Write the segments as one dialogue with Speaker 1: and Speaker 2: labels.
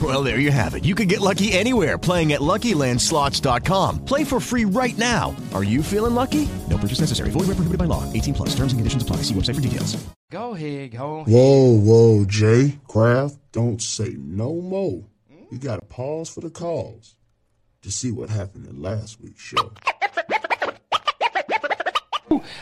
Speaker 1: Well, there you have it. You can get lucky anywhere playing at LuckyLandSlots.com. Play for free right now. Are you feeling lucky? No purchase necessary. Void where prohibited by law. 18 plus. Terms and conditions apply. See website for details.
Speaker 2: Go ahead, go ahead.
Speaker 3: Whoa, whoa, Jay, Kraft, don't say no more. You got to pause for the cause to see what happened in last week's show.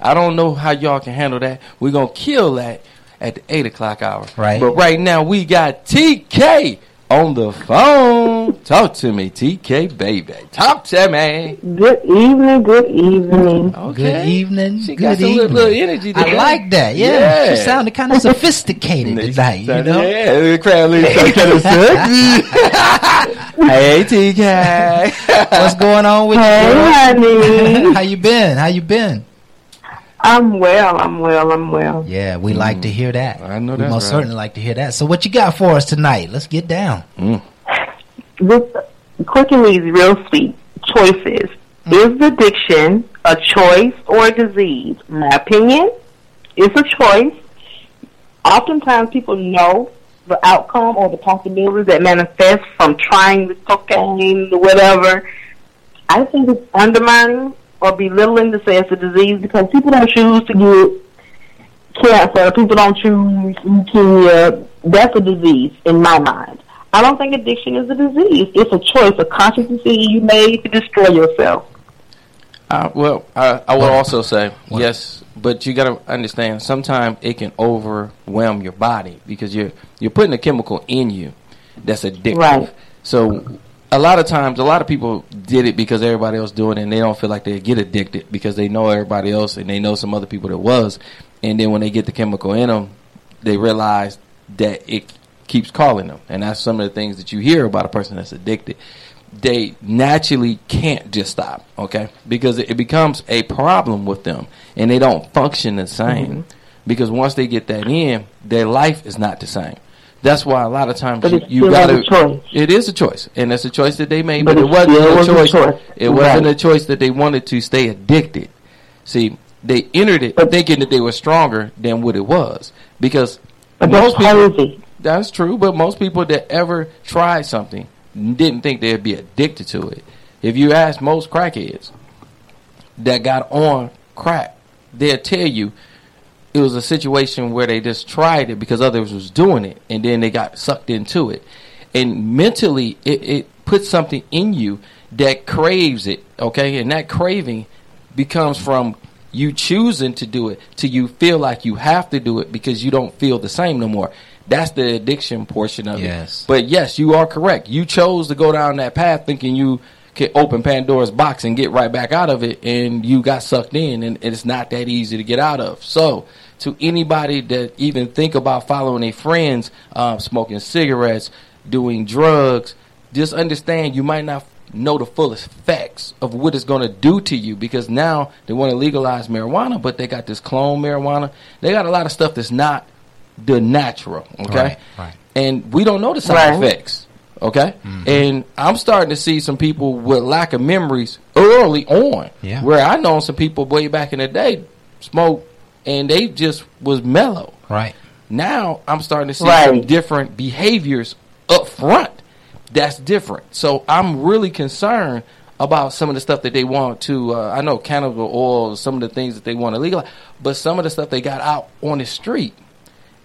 Speaker 2: I don't know how y'all can handle that. We're going to kill that at the 8 o'clock hour.
Speaker 4: Right.
Speaker 2: But right now, we got TK on the phone. Talk to me, TK baby. Talk to me.
Speaker 5: Good evening, good evening.
Speaker 2: Okay.
Speaker 4: Good evening.
Speaker 2: She
Speaker 4: good
Speaker 2: got some
Speaker 4: evening.
Speaker 2: little, little energy today.
Speaker 4: I like that. Yeah.
Speaker 2: Yeah.
Speaker 4: She sounded kind of sophisticated tonight, you know?
Speaker 2: Yeah, the crowd looks so kind of sexy. hey, TK.
Speaker 4: What's going on with
Speaker 5: Hey,
Speaker 4: you?
Speaker 5: honey.
Speaker 4: How you been? How you been?
Speaker 5: I'm well, I'm well, I'm well.
Speaker 4: Yeah, we like to hear that.
Speaker 2: I know
Speaker 4: that.
Speaker 2: we
Speaker 4: most
Speaker 2: right.
Speaker 4: certainly like to hear that. So what you got for us tonight? Let's get down.
Speaker 5: This quick and easy, real sweet. Choices. Mm. Is addiction a choice or a disease? My opinion, it's a choice. Oftentimes people know the outcome or the possibilities that manifest from trying the cocaine or whatever. I think it's undermining or belittling to say it's a disease because people don't choose to get cancer. People don't choose leukemia. That's a disease in my mind. I don't think addiction is a disease. It's a choice, a conscious decision you made to destroy yourself.
Speaker 2: Uh, well, I, I will also say yes, but you got to understand. Sometimes it can overwhelm your body because you're you're putting a chemical in you that's addictive.
Speaker 5: Right.
Speaker 2: So a lot of times, a lot of people did it because everybody else doing it, and they don't feel like they get addicted because they know everybody else and they know some other people that was, and then when they get the chemical in them, they realize that it keeps calling them, and that's some of the things that you hear about a person that's addicted they naturally can't just stop, okay? Because it, it becomes a problem with them and they don't function the same.
Speaker 5: Mm-hmm.
Speaker 2: Because once they get that in, their life is not the same. That's why a lot of times
Speaker 5: But
Speaker 2: you, you gotta. It is a choice, and it's a choice that they made.
Speaker 5: But
Speaker 2: But, it wasn't a
Speaker 5: was a
Speaker 2: choice.
Speaker 5: choice.
Speaker 2: It wasn't a choice that they wanted to stay addicted. See, they entered it thinking that they were stronger than what it was because
Speaker 5: But
Speaker 2: most people.
Speaker 5: crazy.
Speaker 2: That's true, but most people that ever tried something didn't think they'd be addicted to it. If you ask most crackheads that got on crack, they'll tell you it was a situation where they just tried it because others was doing it, and then they got sucked into it. And mentally, it, it puts something in you that craves it, okay? And that craving becomes from you choosing to do it to you feel like you have to do it because you don't feel the same no more. That's the addiction portion of
Speaker 4: Yes.
Speaker 2: it. But yes, you are correct. You chose to go down that path thinking you could open Pandora's box and get right back out of it, and you got sucked in, and it's not that easy to get out of. So, to anybody that even think about following their friends, um, smoking cigarettes, doing drugs, just understand you might not know the fullest facts of what it's going to do to you because now they want to legalize marijuana, but they got this clone marijuana. They got a lot of stuff that's not the natural, okay?
Speaker 4: Right, right.
Speaker 2: And we don't know the side
Speaker 5: Right.
Speaker 2: effects, okay? And I'm starting to see some people with lack of memories early on,
Speaker 4: Yeah.
Speaker 2: where I know some people way back in the day smoke and they just was mellow.
Speaker 4: Right.
Speaker 2: Now I'm starting to see
Speaker 5: Right.
Speaker 2: some different behaviors up front. That's different. So I'm really concerned about some of the stuff that they want to. Uh, I know cannabis oil, some of the things that they want to legalize, but some of the stuff they got out on the street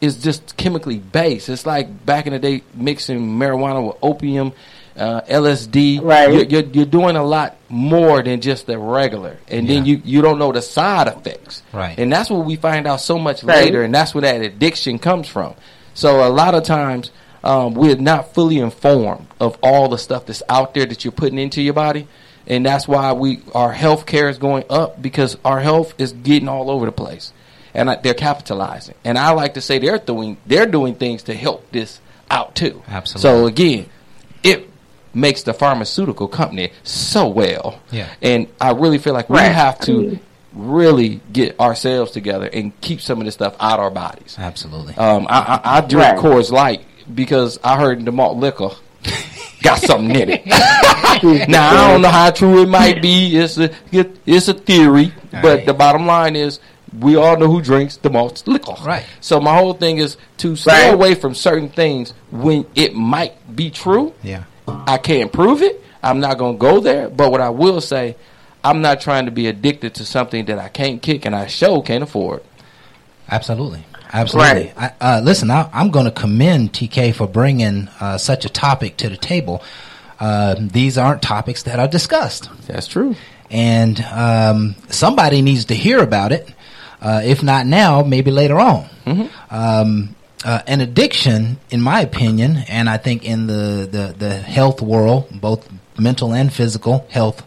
Speaker 2: is just chemically based. It's like back in the day mixing marijuana with opium. uh, LSD.
Speaker 5: Right.
Speaker 2: You're, you're you're doing a lot more than just the regular, and then you you don't know the side effects.
Speaker 4: Right.
Speaker 2: And that's what we find out so much
Speaker 5: Right.
Speaker 2: later, and that's where that addiction comes from. So a lot of times um, we're not fully informed of all the stuff that's out there that you're putting into your body, and that's why we our health care is going up because our health is getting all over the place, and uh, they're capitalizing. And I like to say they're doing they're doing things to help this out too.
Speaker 4: Absolutely.
Speaker 2: So again, it makes the pharmaceutical company so well.
Speaker 4: Yeah.
Speaker 2: And I really feel like we have to really get ourselves together and keep some of this stuff out our bodies.
Speaker 4: Absolutely.
Speaker 2: Um, I, I, I drink
Speaker 5: Right.
Speaker 2: Coors Light because I heard the malt liquor got something in it. now I don't know how true it might be. It's a it's a theory, but
Speaker 4: Right.
Speaker 2: the bottom line is we all know who drinks the most liquor.
Speaker 4: Right.
Speaker 2: So my whole thing is to stay
Speaker 5: Right.
Speaker 2: away from certain things when it might be true.
Speaker 4: yeah.
Speaker 2: I can't prove it. I'm not going to go there. But what I will say, I'm not trying to be addicted to something that I can't kick and I sure can't afford.
Speaker 4: Absolutely. Absolutely. I, uh, listen, I, I'm going to commend TK for bringing uh, such a topic to the table. Uh, these aren't topics that are discussed.
Speaker 2: That's true.
Speaker 4: And um, somebody needs to hear about it. Uh, if not now, maybe later on. Um, uh, an addiction, in my opinion, and I think in the, the, the health world, both mental and physical health,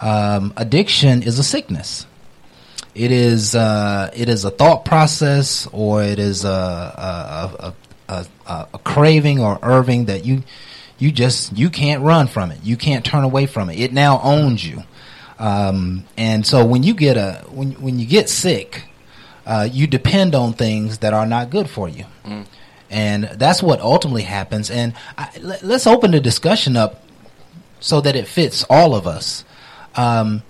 Speaker 4: um, addiction is a sickness. It is uh, it is a thought process, or it is a a, a, a, a, a craving or irving that you you just you can't run from it. You can't turn away from it. It now owns you. Um, and so when you get a when when you get sick, uh, you depend on things that are not good for you, and that's what ultimately happens. And I, let, let's open the discussion up so that it fits all of us. Um,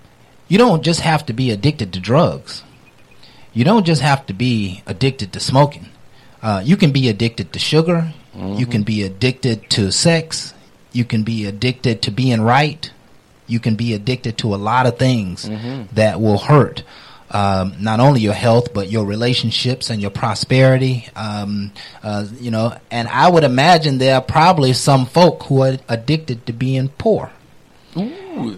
Speaker 4: you don't just have to be addicted to drugs. You don't just have to be addicted to smoking. Uh, you can be addicted to sugar. You can be addicted to sex. You can be addicted to being right. You can be addicted to a lot of things that will hurt um, not only your health but your relationships and your prosperity. Um, uh, you know, and I would imagine there are probably some folk who are addicted to being poor.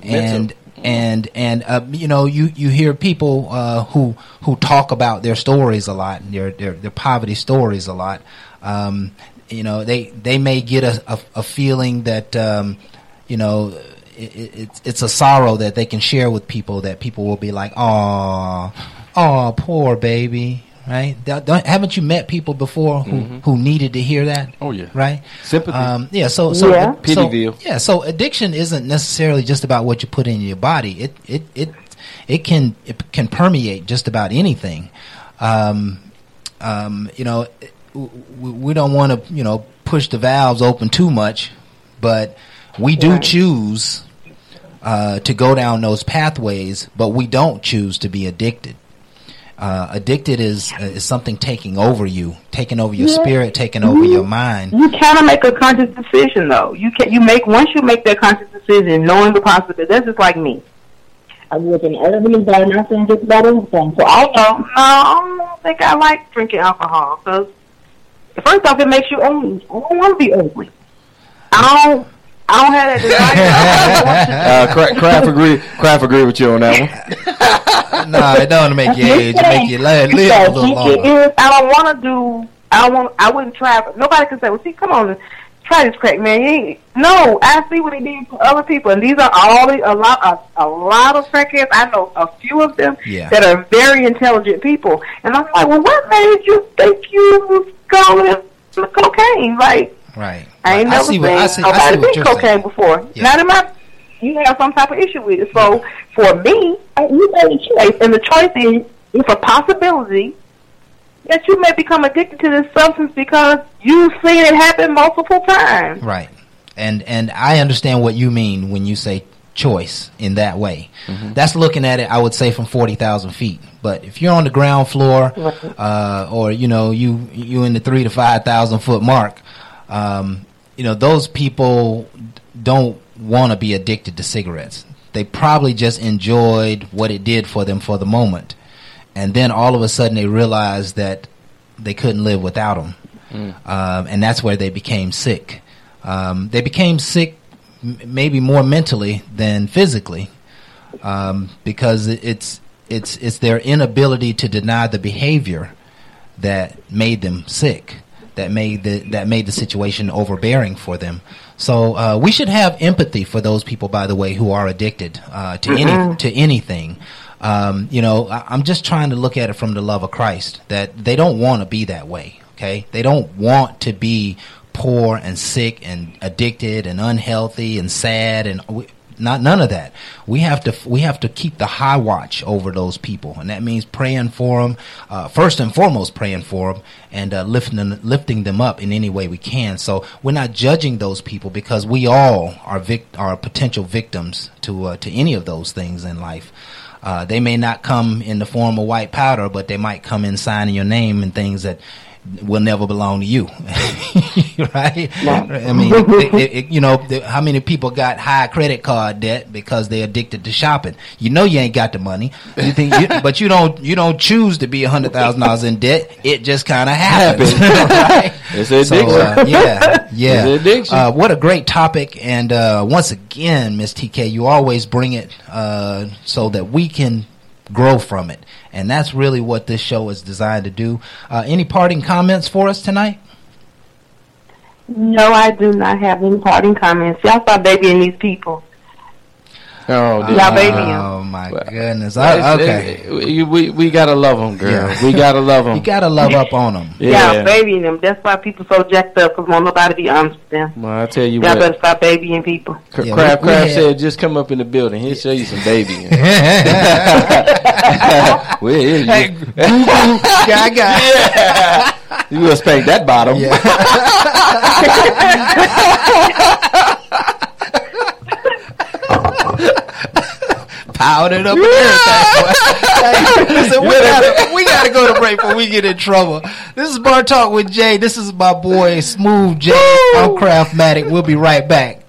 Speaker 4: And and and uh, you know you you hear people uh, who who talk about their stories a lot their their, their poverty stories a lot. Um, you know they they may get a, a, a feeling that um, you know it, it, it's it's a sorrow that they can share with people that people will be like oh oh poor baby right Don't- don't- haven't you met people before who who needed to hear that
Speaker 2: Oh, yeah.
Speaker 4: right
Speaker 2: Sympathy.
Speaker 4: um, yeah so so
Speaker 5: Yeah.
Speaker 4: so-
Speaker 2: Pityville.
Speaker 4: yeah, so addiction isn't necessarily just about what you put in your body. It it it it can it can permeate just about anything. Um, um, you know, w- w- we don't want to you know push the valves open too much, but we do
Speaker 5: Right.
Speaker 4: choose uh, to go down those pathways, but we don't choose to be addicted. Uh, addicted is uh, is something taking over you, taking over your
Speaker 5: Yeah.
Speaker 4: spirit, taking over your mind.
Speaker 5: You cannot make a conscious decision though. You can you make once you make that conscious decision, knowing the possibility. That's just like me. I grew up in an urban environment. I think just about everything. So I know. No, I don't think I like drinking alcohol because first off, it makes you angry. I don't want to be angry. I don't. I don't have that desire.
Speaker 2: Uh, Kraft agree. Kraft agree with you on that one.
Speaker 4: no, it don't make you age. It make you live, live a little longer.
Speaker 5: It is, I don't want to do. I don't want. I wouldn't try. Nobody can say, "Well, see, come on, try this crack, man." You ain't, no, I see what he did for other people, and these are all the, a lot. A, a lot of crackheads. I know a few of them
Speaker 4: Yeah.
Speaker 5: that are very intelligent people, and I'm like, "Well, what made you think you was going to cocaine?" Like,
Speaker 4: Right.
Speaker 5: I ain't
Speaker 4: I
Speaker 5: never
Speaker 4: see
Speaker 5: seen
Speaker 4: what- I see- I see what
Speaker 5: cocaine before.
Speaker 4: Yeah.
Speaker 5: Not in my. You have some type of issue with it. So for me, you made a choice, and the choice is it's a possibility that you may become addicted to this substance because you've seen it happen multiple times.
Speaker 4: Right. And and I understand what you mean when you say choice in that way. That's looking at it, I would say, from forty thousand feet. But if you're on the ground floor, uh, or you know you you in the three to five thousand foot mark, um, you know those people don't want to be addicted to cigarettes. They probably just enjoyed what it did for them for the moment, and then all of a sudden they realized that they couldn't live without them, um, and that's where they became sick. Um, they became sick m- maybe more mentally than physically, um, because it's it's it's their inability to deny the behavior that made them sick, that made the that made the situation overbearing for them. So uh, we should have empathy for those people, by the way, who are addicted uh, to any
Speaker 5: Mhm.
Speaker 4: to anything. Um, you know, I, I'm just trying to look at it from the love of Christ. That they don't want to be that way. Okay, they don't want to be poor and sick and addicted and unhealthy and sad and not none of that. We have to we have to keep the high watch over those people, and that means praying for them. Uh, first and foremost, praying for them and uh, lifting them, lifting them up in any way we can. So we're not judging those people because we all are vic- are potential victims to uh, to any of those things in life. Uh, they may not come in the form of white powder, but they might come in signing your name and things that will never belong to you. right? I mean, it, it, it- you know, the, how many people got high credit card debt because they're addicted to shopping? You know, you ain't got the money, you think, you, but you don't, you don't choose to be a hundred thousand dollars in debt. It just kind of happens. right?
Speaker 2: It's an
Speaker 4: So,
Speaker 2: addiction.
Speaker 4: uh, yeah, yeah.
Speaker 2: Addiction.
Speaker 4: Uh, what a great topic. And uh, once again, Miss TK, you always bring it uh, so that we can grow from it. And that's really what this show is designed to do. Uh, any parting comments for us tonight?
Speaker 5: No, I do not have any parting comments. Y'all stop babying these people.
Speaker 2: Oh, dear.
Speaker 5: Y'all baby 'em.
Speaker 4: Oh my goodness! I, okay,
Speaker 2: it- we, we we gotta love them, girl.
Speaker 4: Yeah.
Speaker 2: We gotta love them.
Speaker 4: you gotta love up on them.
Speaker 2: Yeah.
Speaker 5: Y'all babying them. That's why people so jacked up because won't nobody be honest with them.
Speaker 2: Well, I tell you
Speaker 5: Y'all
Speaker 2: what,
Speaker 5: better stop babying people.
Speaker 2: Cra-
Speaker 4: Yeah,
Speaker 2: Crab
Speaker 4: we- we
Speaker 2: Crab
Speaker 4: had-
Speaker 2: said, just come up in the building. He'll show you some baby. well, yeah,
Speaker 4: Hey,
Speaker 2: you,
Speaker 4: guy, guy.
Speaker 2: you gonna spank that bottom.
Speaker 4: powdered up and everything. Listen, we, gotta, we gotta go to break before we get in trouble. This is Bar Talk with Jay. This is my boy Smooth Jay. I'm Craftmatic. We'll be right back.